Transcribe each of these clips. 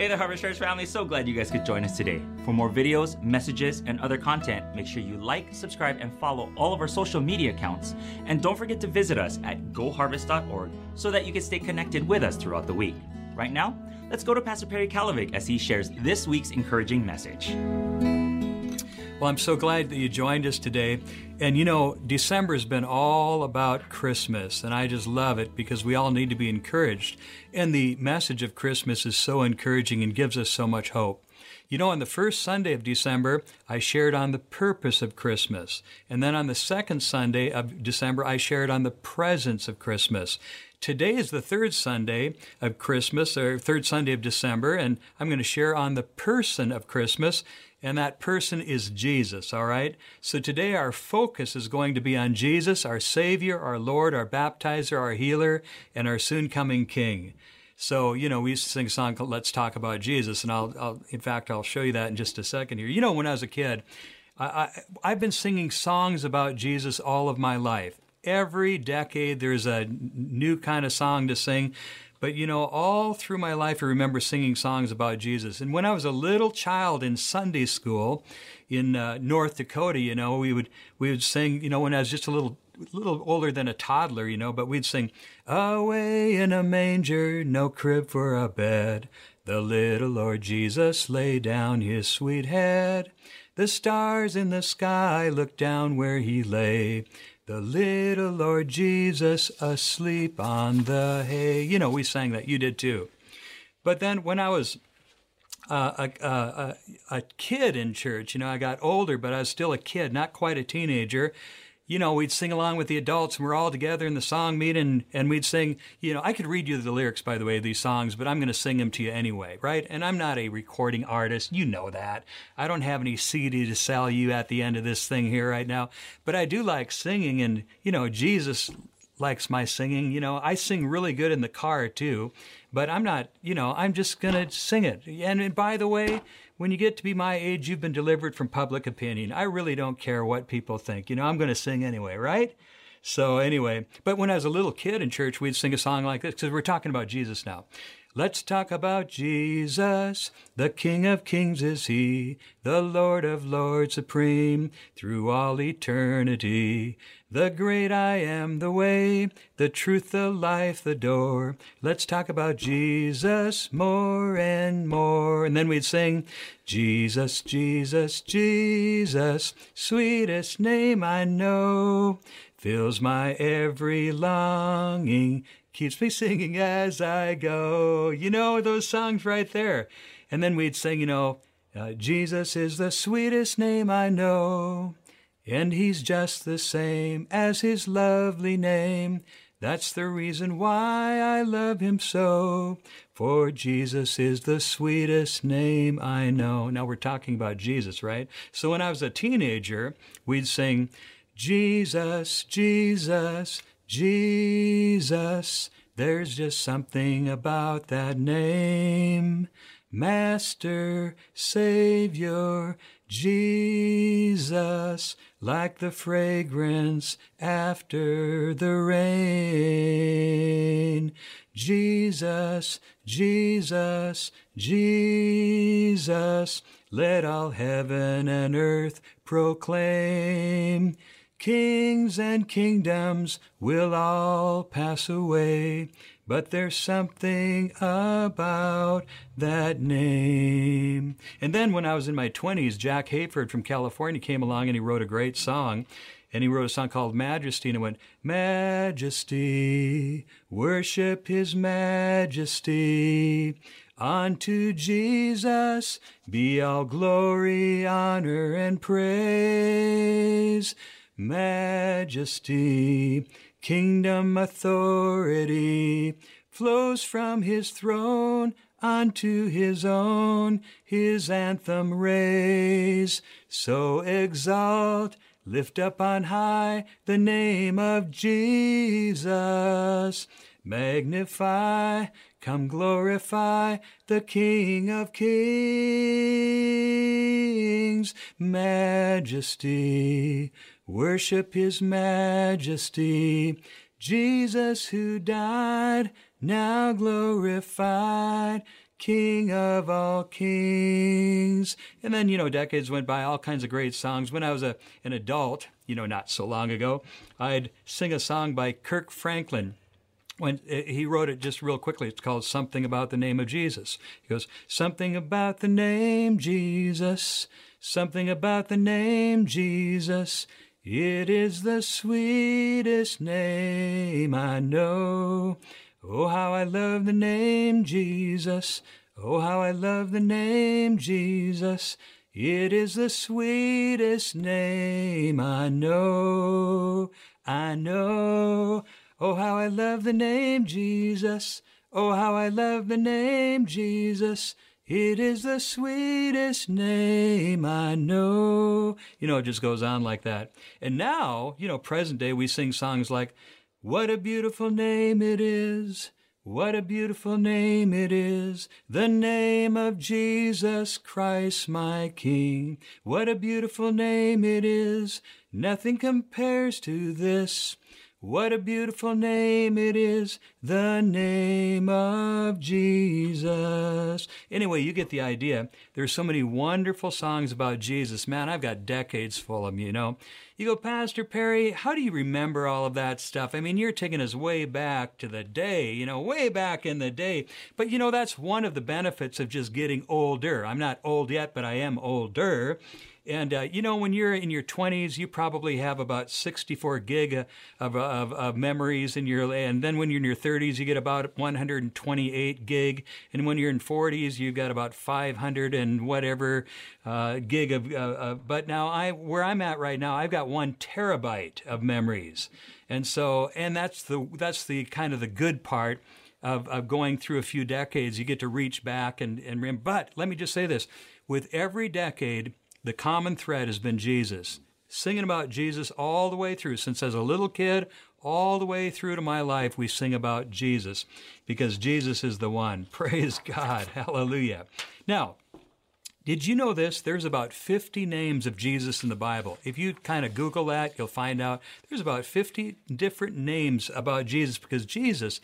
Hey there, Harvest Church family. So glad you guys could join us today. For more videos, messages, and other content, make sure you like, subscribe, and follow all of our social media accounts. And don't forget to visit us at goharvest.org so that you can stay connected with us throughout the week. Right now, let's go to Pastor Perry Kalovic as he shares this week's encouraging message. Well, I'm so glad that you joined us today. And you know, December has been all about Christmas, and I just love it because we all need to be encouraged. And the message of Christmas is so encouraging and gives us so much hope. You know, on the first Sunday of December, I shared on the purpose of Christmas. And then on the second Sunday of December, I shared on the presence of Christmas. Today is the third Sunday of Christmas, or third Sunday of December, and I'm going to share on the person of Christmas and that person is Jesus, all right? So today our focus is going to be on Jesus, our Savior, our Lord, our baptizer, our healer, and our soon coming King. So, you know, we used to sing a song called Let's Talk About Jesus, and I'll, I'll in fact, I'll show you that in just a second here. You know, when I was a kid, I, I, I've been singing songs about Jesus all of my life. Every decade, there's a new kind of song to sing. But you know, all through my life, I remember singing songs about Jesus. And when I was a little child in Sunday school in uh, North Dakota, you know, we would we would sing. You know, when I was just a little little older than a toddler, you know, but we'd sing, "Away in a manger, no crib for a bed." The little Lord Jesus lay down his sweet head. The stars in the sky looked down where he lay. The little Lord Jesus asleep on the hay. You know, we sang that. You did too. But then when I was uh, a, a, a, kid in church, you know, I got older, but I was still a kid, not quite a teenager you know, we'd sing along with the adults and we're all together in the song meeting and we'd sing, you know, I could read you the lyrics, by the way, of these songs, but I'm going to sing them to you anyway, right? And I'm not a recording artist. You know that. I don't have any CD to sell you at the end of this thing here right now, but I do like singing and, you know, Jesus likes my singing. You know, I sing really good in the car too, but I'm not, you know, I'm just going to sing it. And by the way, when you get to be my age, you've been delivered from public opinion. I really don't care what people think. You know, I'm going to sing anyway, right? So anyway, but when I was a little kid in church, we'd sing a song like this because we're talking about Jesus now. Let's talk about Jesus. The King of Kings is He, the Lord of Lords supreme through all eternity. The great I am, the way, the truth, the life, the door. Let's talk about Jesus more and more. And then we'd sing, Jesus, Jesus, Jesus, sweetest name I know fills my every longing keeps me singing as I go. You know, those songs right there. And then we'd sing, you know, uh, Jesus is the sweetest name I know, and he's just the same as his lovely name. That's the reason why I love him so, for Jesus is the sweetest name I know. Now we're talking about Jesus, right? So when I was a teenager, we'd sing, Jesus, Jesus, Jesus, there's just something about that name. Master, Savior, Jesus, like the fragrance after the rain. Jesus, Jesus, Jesus, let all heaven and earth proclaim. Kings and kingdoms will all pass away, but there's something about that name. And then when I was in my 20s, Jack Hayford from California came along and he wrote a great song. And he wrote a song called Majesty, and it went, Majesty, worship his majesty. Unto Jesus be all glory, honor, and praise majesty, kingdom authority flows from his throne unto his own, his anthem raise. So exalt, lift up on high the name of Jesus. Magnify, come glorify the King of Kings. Majesty, Worship His majesty. Jesus who died, now glorified, King of all kings. And then, you know, decades went by, all kinds of great songs. When I was a, an adult, you know, not so long ago, I'd sing a song by Kirk Franklin when uh, he wrote it just real quickly it's called something about the name of jesus he goes something about the name jesus something about the name jesus it is the sweetest name i know. Oh how i love the name jesus. Oh how i love the name jesus. It is the sweetest name i know. I know. Oh, how I love the name Jesus. Oh, how I love the name Jesus. It is the sweetest name I know. You know, it just goes on like that. And now, you know, present day, we sing songs like, What a beautiful name it is. What a beautiful name it is, the name of Jesus Christ, my King. What a beautiful name it is, nothing compares to this. What a beautiful name it is, the name of Jesus. Anyway, you get the idea. There's so many wonderful songs about Jesus. Man, I've got decades full of them, you know. You go, Pastor Perry, how do you remember all of that stuff? I mean, you're taking us way back to the day, you know, way back in the day. But, you know, that's one of the benefits of just getting older. I'm not old yet, but I am older. And uh, you know, when you're in your 20s, you probably have about 64 gig of, of, of, memories in your, and then when you're in your 30s, you get about 128 gig, and when you're in 40s, you've got about 500 and whatever uh, gig of. Uh, uh, but now, I where I'm at right now, I've got one terabyte of memories, and so, and that's the that's the kind of the good part. Of, of going through a few decades, you get to reach back and, and. But let me just say this with every decade, the common thread has been Jesus. Singing about Jesus all the way through, since as a little kid, all the way through to my life, we sing about Jesus because Jesus is the one. Praise God. Hallelujah. Now, did you know this? There's about 50 names of Jesus in the Bible. If you kind of Google that, you'll find out there's about 50 different names about Jesus because Jesus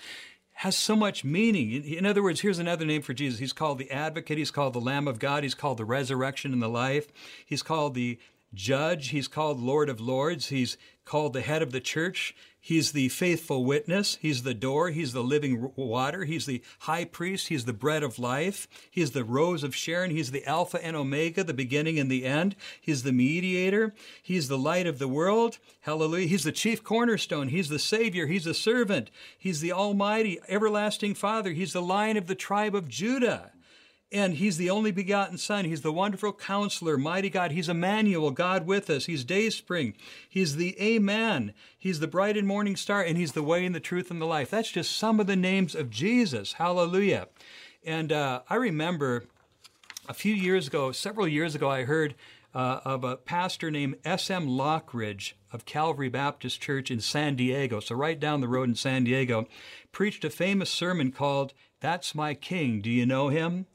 has so much meaning. In other words, here's another name for Jesus. He's called the advocate. He's called the Lamb of God. He's called the resurrection and the life. He's called the judge. He's called Lord of Lords. He's called the head of the church. He's the faithful witness. He's the door. He's the living water. He's the high priest. He's the bread of life. He's the rose of Sharon. He's the Alpha and Omega, the beginning and the end. He's the mediator. He's the light of the world. Hallelujah. He's the chief cornerstone. He's the Savior. He's the servant. He's the Almighty, everlasting Father. He's the lion of the tribe of Judah. And he's the only begotten Son. He's the wonderful counselor, mighty God. He's Emmanuel, God with us. He's day spring. He's the Amen. He's the bright and morning star, and he's the way and the truth and the life. That's just some of the names of Jesus. Hallelujah. And uh, I remember a few years ago, several years ago, I heard uh, of a pastor named S.M. Lockridge of Calvary Baptist Church in San Diego, so right down the road in San Diego, preached a famous sermon called That's My King. Do you know him?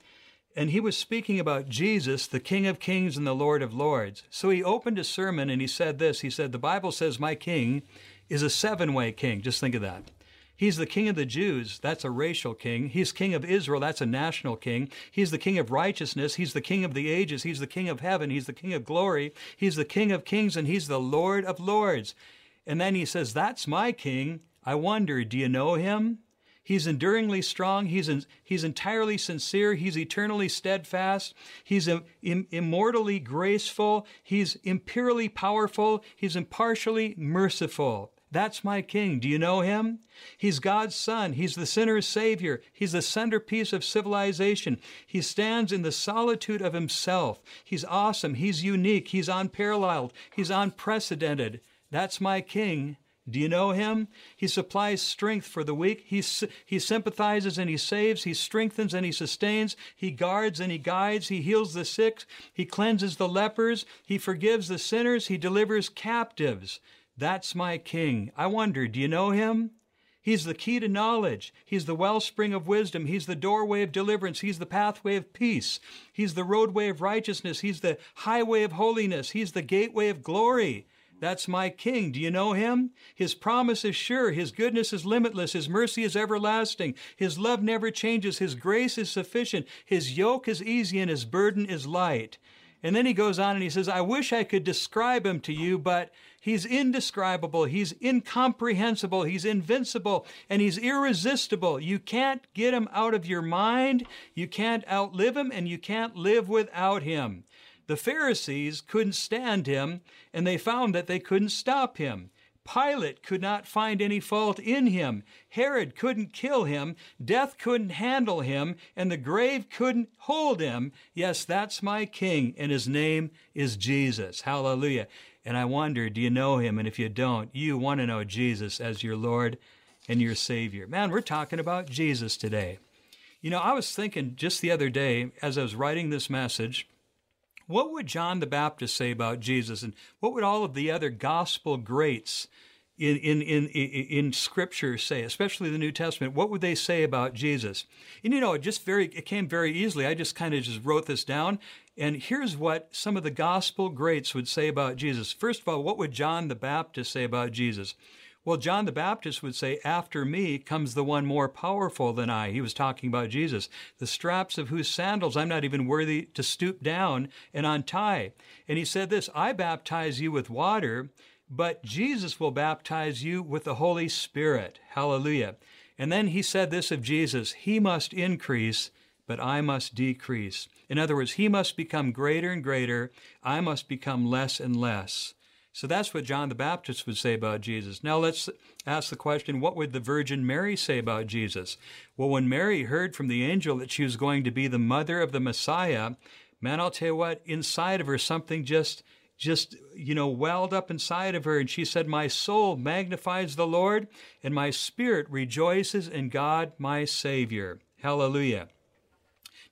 And he was speaking about Jesus, the King of Kings and the Lord of Lords. So he opened his sermon and he said this He said, The Bible says, My king is a seven way king. Just think of that. He's the king of the Jews. That's a racial king. He's king of Israel. That's a national king. He's the king of righteousness. He's the king of the ages. He's the king of heaven. He's the king of glory. He's the king of kings and he's the Lord of lords. And then he says, That's my king. I wonder, do you know him? He's enduringly strong. He's, in, he's entirely sincere. He's eternally steadfast. He's Im, immortally graceful. He's imperially powerful. He's impartially merciful. That's my king. Do you know him? He's God's son. He's the sinner's savior. He's the centerpiece of civilization. He stands in the solitude of himself. He's awesome. He's unique. He's unparalleled. He's unprecedented. That's my king. Do you know him? He supplies strength for the weak. He, he sympathizes and he saves. He strengthens and he sustains. He guards and he guides. He heals the sick. He cleanses the lepers. He forgives the sinners. He delivers captives. That's my king. I wonder, do you know him? He's the key to knowledge. He's the wellspring of wisdom. He's the doorway of deliverance. He's the pathway of peace. He's the roadway of righteousness. He's the highway of holiness. He's the gateway of glory. That's my king. Do you know him? His promise is sure. His goodness is limitless. His mercy is everlasting. His love never changes. His grace is sufficient. His yoke is easy and his burden is light. And then he goes on and he says, I wish I could describe him to you, but he's indescribable. He's incomprehensible. He's invincible and he's irresistible. You can't get him out of your mind. You can't outlive him and you can't live without him. The Pharisees couldn't stand him and they found that they couldn't stop him. Pilate could not find any fault in him. Herod couldn't kill him. Death couldn't handle him. And the grave couldn't hold him. Yes, that's my king, and his name is Jesus. Hallelujah. And I wonder, do you know him? And if you don't, you want to know Jesus as your Lord and your Savior. Man, we're talking about Jesus today. You know, I was thinking just the other day as I was writing this message, what would John the Baptist say about Jesus? And what would all of the other gospel greats in, in, in, in scripture say, especially the New Testament? What would they say about Jesus? And you know, it just very, it came very easily. I just kind of just wrote this down. And here's what some of the gospel greats would say about Jesus. First of all, what would John the Baptist say about Jesus? Well, John the Baptist would say, After me comes the one more powerful than I. He was talking about Jesus, the straps of whose sandals I'm not even worthy to stoop down and untie. And he said this I baptize you with water, but Jesus will baptize you with the Holy Spirit. Hallelujah. And then he said this of Jesus He must increase, but I must decrease. In other words, He must become greater and greater, I must become less and less. So that's what John the Baptist would say about Jesus. Now let's ask the question what would the Virgin Mary say about Jesus? Well, when Mary heard from the angel that she was going to be the mother of the Messiah, man, I'll tell you what, inside of her, something just just, you know, welled up inside of her. And she said, My soul magnifies the Lord, and my spirit rejoices in God, my Savior. Hallelujah.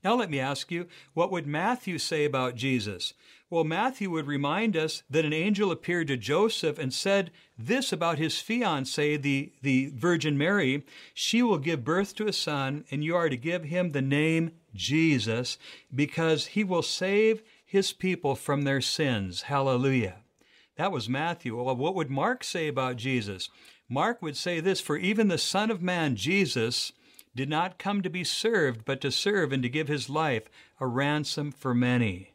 Now let me ask you, what would Matthew say about Jesus? Well, Matthew would remind us that an angel appeared to Joseph and said this about his fiancee, the, the Virgin Mary She will give birth to a son, and you are to give him the name Jesus, because he will save his people from their sins. Hallelujah. That was Matthew. Well, what would Mark say about Jesus? Mark would say this For even the Son of Man, Jesus, did not come to be served, but to serve and to give his life a ransom for many.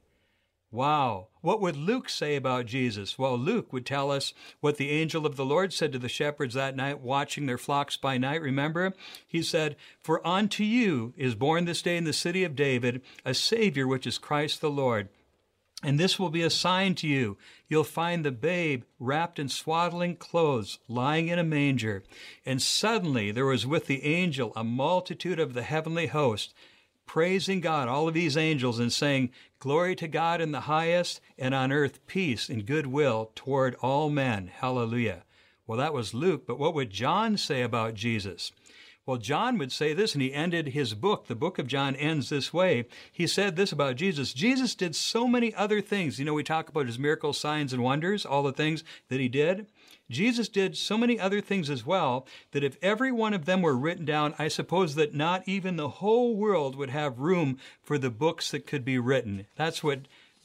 Wow. What would Luke say about Jesus? Well, Luke would tell us what the angel of the Lord said to the shepherds that night watching their flocks by night. Remember? He said, For unto you is born this day in the city of David a Savior, which is Christ the Lord. And this will be a sign to you. You'll find the babe wrapped in swaddling clothes, lying in a manger. And suddenly there was with the angel a multitude of the heavenly host praising God, all of these angels, and saying, Glory to God in the highest, and on earth peace and goodwill toward all men. Hallelujah. Well, that was Luke, but what would John say about Jesus? Well, John would say this, and he ended his book. The book of John ends this way. He said this about Jesus Jesus did so many other things. You know, we talk about his miracles, signs, and wonders, all the things that he did. Jesus did so many other things as well that if every one of them were written down, I suppose that not even the whole world would have room for the books that could be written. That's what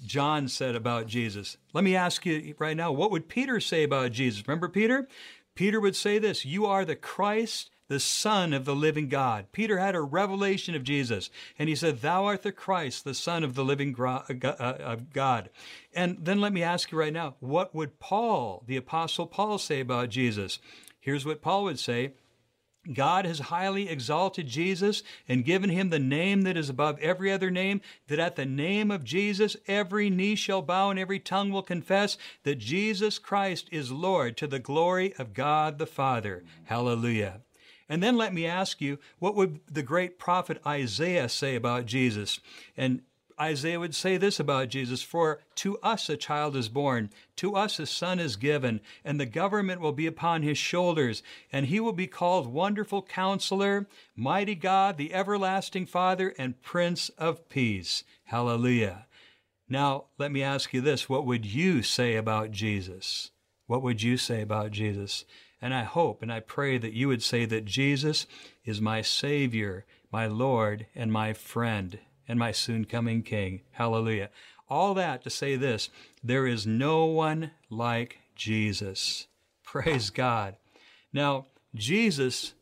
John said about Jesus. Let me ask you right now, what would Peter say about Jesus? Remember Peter? Peter would say this You are the Christ the Son of the living God. Peter had a revelation of Jesus, and he said, Thou art the Christ, the Son of the living uh, uh, God. And then let me ask you right now, what would Paul, the Apostle Paul, say about Jesus? Here's what Paul would say. God has highly exalted Jesus and given him the name that is above every other name, that at the name of Jesus every knee shall bow and every tongue will confess that Jesus Christ is Lord to the glory of God the Father. Hallelujah. And then let me ask you, what would the great prophet Isaiah say about Jesus? And Isaiah would say this about Jesus For to us a child is born, to us a son is given, and the government will be upon his shoulders, and he will be called Wonderful Counselor, Mighty God, the Everlasting Father, and Prince of Peace. Hallelujah. Now, let me ask you this what would you say about Jesus? What would you say about Jesus? And I hope and I pray that you would say that Jesus is my Savior, my Lord, and my friend, and my soon coming King. Hallelujah. All that to say this there is no one like Jesus. Praise God. Now, Jesus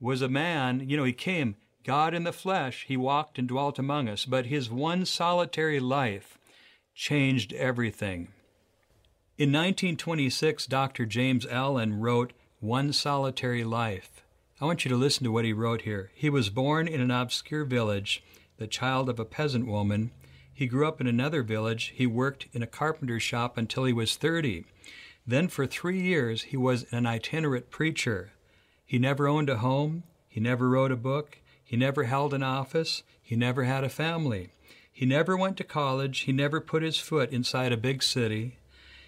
was a man, you know, he came, God in the flesh, he walked and dwelt among us, but his one solitary life changed everything. In 1926, Dr. James Allen wrote One Solitary Life. I want you to listen to what he wrote here. He was born in an obscure village, the child of a peasant woman. He grew up in another village. He worked in a carpenter's shop until he was 30. Then, for three years, he was an itinerant preacher. He never owned a home. He never wrote a book. He never held an office. He never had a family. He never went to college. He never put his foot inside a big city.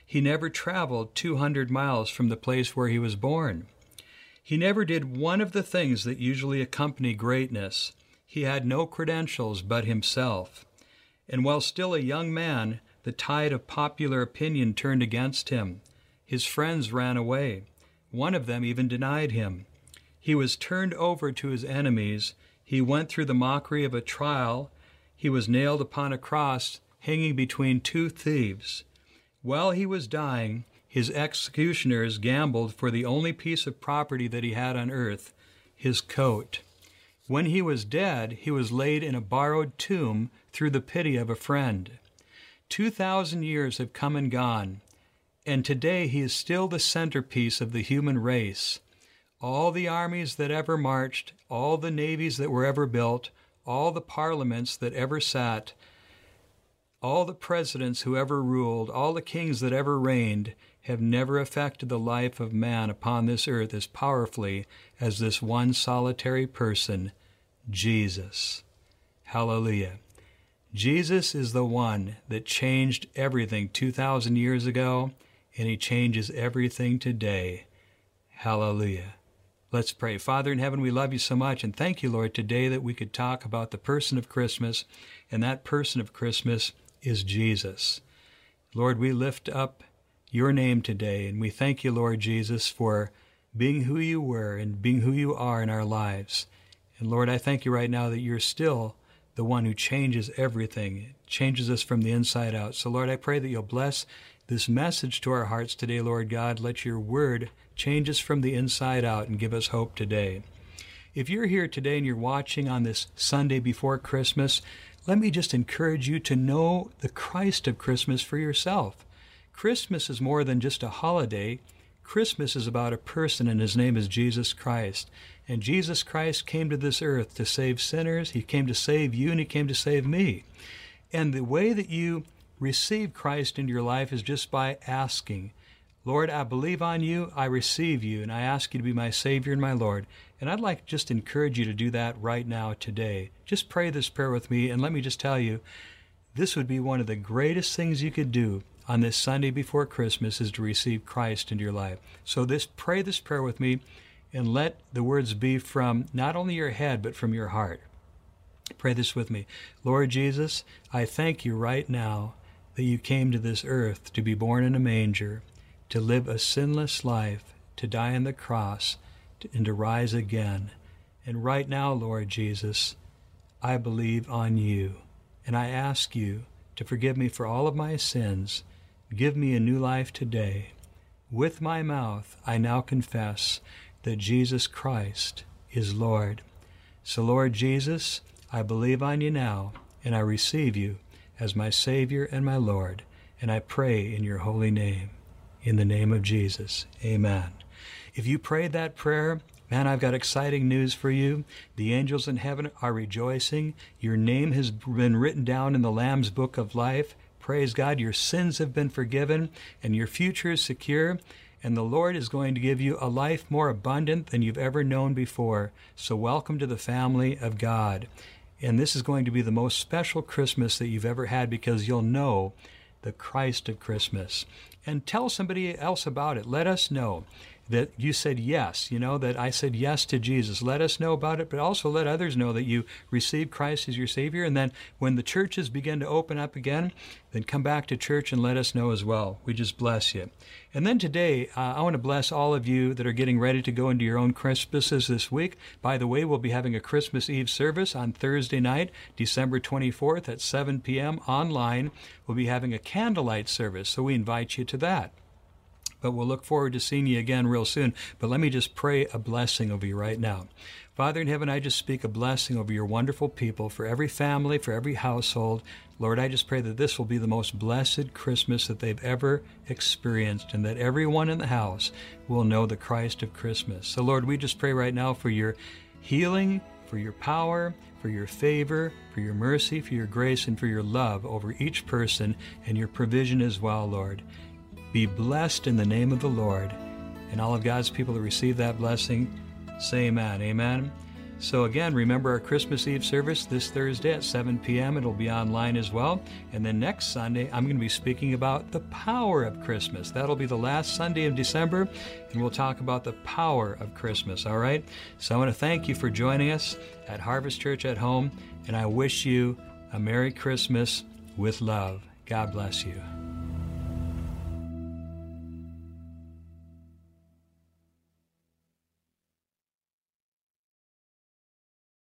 He never traveled 200 miles from the place where he was born. He never did one of the things that usually accompany greatness. He had no credentials but himself. And while still a young man, the tide of popular opinion turned against him. His friends ran away. One of them even denied him. He was turned over to his enemies. He went through the mockery of a trial. He was nailed upon a cross, hanging between two thieves. While he was dying, his executioners gambled for the only piece of property that he had on earth his coat. When he was dead, he was laid in a borrowed tomb through the pity of a friend. Two thousand years have come and gone, and today he is still the centerpiece of the human race. All the armies that ever marched, all the navies that were ever built, all the parliaments that ever sat, all the presidents who ever ruled, all the kings that ever reigned, have never affected the life of man upon this earth as powerfully as this one solitary person, Jesus. Hallelujah. Jesus is the one that changed everything 2,000 years ago, and he changes everything today. Hallelujah. Let's pray. Father in heaven, we love you so much, and thank you, Lord, today that we could talk about the person of Christmas, and that person of Christmas is Jesus. Lord, we lift up your name today. And we thank you, Lord Jesus, for being who you were and being who you are in our lives. And Lord, I thank you right now that you're still the one who changes everything, changes us from the inside out. So, Lord, I pray that you'll bless this message to our hearts today, Lord God. Let your word change us from the inside out and give us hope today. If you're here today and you're watching on this Sunday before Christmas, let me just encourage you to know the Christ of Christmas for yourself. Christmas is more than just a holiday. Christmas is about a person, and his name is Jesus Christ. And Jesus Christ came to this earth to save sinners. He came to save you, and he came to save me. And the way that you receive Christ into your life is just by asking, Lord, I believe on you, I receive you, and I ask you to be my Savior and my Lord. And I'd like just encourage you to do that right now, today. Just pray this prayer with me, and let me just tell you, this would be one of the greatest things you could do on this Sunday before Christmas is to receive Christ into your life. So this pray this prayer with me and let the words be from not only your head but from your heart. Pray this with me. Lord Jesus, I thank you right now that you came to this earth to be born in a manger, to live a sinless life, to die on the cross, and to rise again. And right now, Lord Jesus, I believe on you, and I ask you to forgive me for all of my sins Give me a new life today. With my mouth, I now confess that Jesus Christ is Lord. So, Lord Jesus, I believe on you now, and I receive you as my Savior and my Lord, and I pray in your holy name. In the name of Jesus, amen. If you prayed that prayer, Man, I've got exciting news for you. The angels in heaven are rejoicing. Your name has been written down in the Lamb's book of life. Praise God, your sins have been forgiven and your future is secure. And the Lord is going to give you a life more abundant than you've ever known before. So, welcome to the family of God. And this is going to be the most special Christmas that you've ever had because you'll know the Christ of Christmas. And tell somebody else about it. Let us know that you said yes, you know, that I said yes to Jesus. Let us know about it, but also let others know that you received Christ as your Savior. And then when the churches begin to open up again, then come back to church and let us know as well. We just bless you. And then today, uh, I want to bless all of you that are getting ready to go into your own Christmases this week. By the way, we'll be having a Christmas Eve service on Thursday night, December 24th at 7 p.m. online. We'll be having a candlelight service, so we invite you to that. But we'll look forward to seeing you again real soon. But let me just pray a blessing over you right now. Father in heaven, I just speak a blessing over your wonderful people, for every family, for every household. Lord, I just pray that this will be the most blessed Christmas that they've ever experienced, and that everyone in the house will know the Christ of Christmas. So, Lord, we just pray right now for your healing, for your power, for your favor, for your mercy, for your grace, and for your love over each person, and your provision as well, Lord. Be blessed in the name of the Lord. And all of God's people that receive that blessing, Say amen. Amen. So, again, remember our Christmas Eve service this Thursday at 7 p.m. It'll be online as well. And then next Sunday, I'm going to be speaking about the power of Christmas. That'll be the last Sunday of December, and we'll talk about the power of Christmas, all right? So, I want to thank you for joining us at Harvest Church at Home, and I wish you a Merry Christmas with love. God bless you.